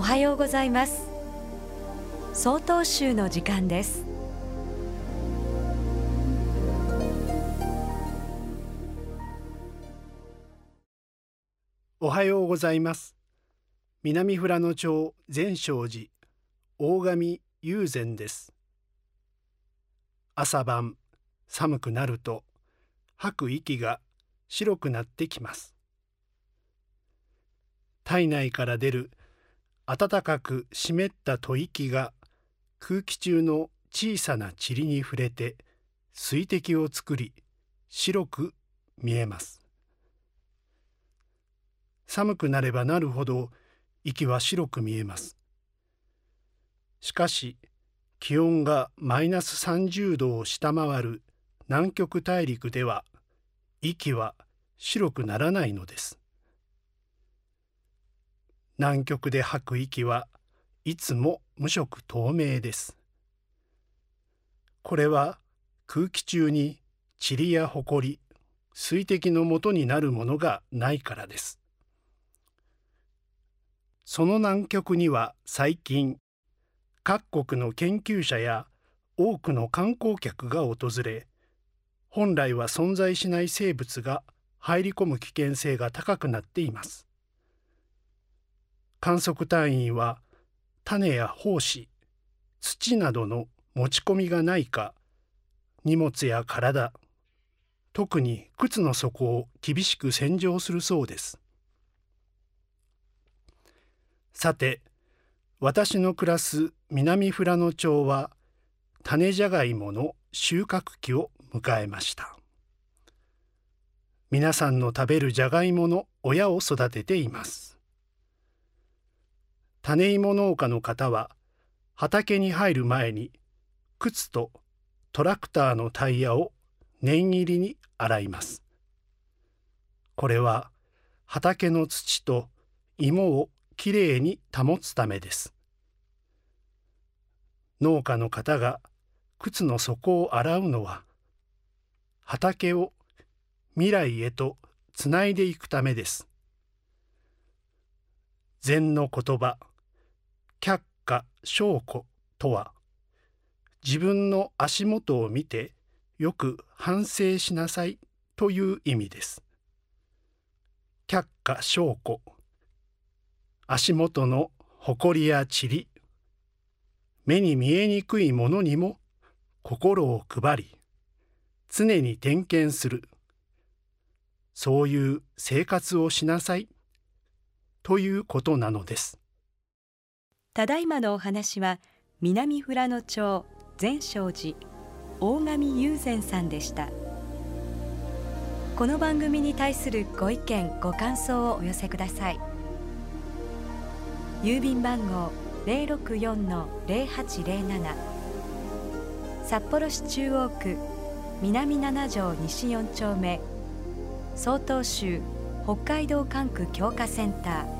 おはようございます。総統集の時間です。おはようございます。南富良野町善勝寺大神雄禅です。朝晩寒くなると吐く息が白くなってきます。体内から出る暖かく湿った吐息が空気中の小さな塵に触れて水滴を作り白く見えます。寒くなればなるほど息は白く見えます。しかし気温がマイナス30度を下回る南極大陸では息は白くならないのです。南極で吐く息はいつも無色透明です。これは空気中に塵や埃水滴の元になるものがないからです。その南極には最近各国の研究者や多くの観光客が訪れ本来は存在しない生物が入り込む危険性が高くなっています。観測隊員は種や胞子土などの持ち込みがないか荷物や体特に靴の底を厳しく洗浄するそうです。さて私の暮らす南富良野町は種じゃがいもの収穫期を迎えました。皆さんの食べるじゃがいもの親を育てています。種芋農家の方は畑に入る前に靴とトラクターのタイヤを念入りに洗います。これは畑の土と芋をきれいに保つためです。農家の方が靴の底を洗うのは畑を未来へとつないでいくためです。禅の言葉却下証拠とは自分の足元を見てよく反省しなさいという意味です。却下証拠。足元の埃や塵。目に見えにくいものにも心を配り常に点検する。そういう生活をしなさいということなのです。ただいまのお話は南富良野町善勝寺大神雄禅さんでした。この番組に対するご意見ご感想をお寄せください。郵便番号064-0807札幌市中央区南七条西4丁目。曹洞州北海道管区強化センター。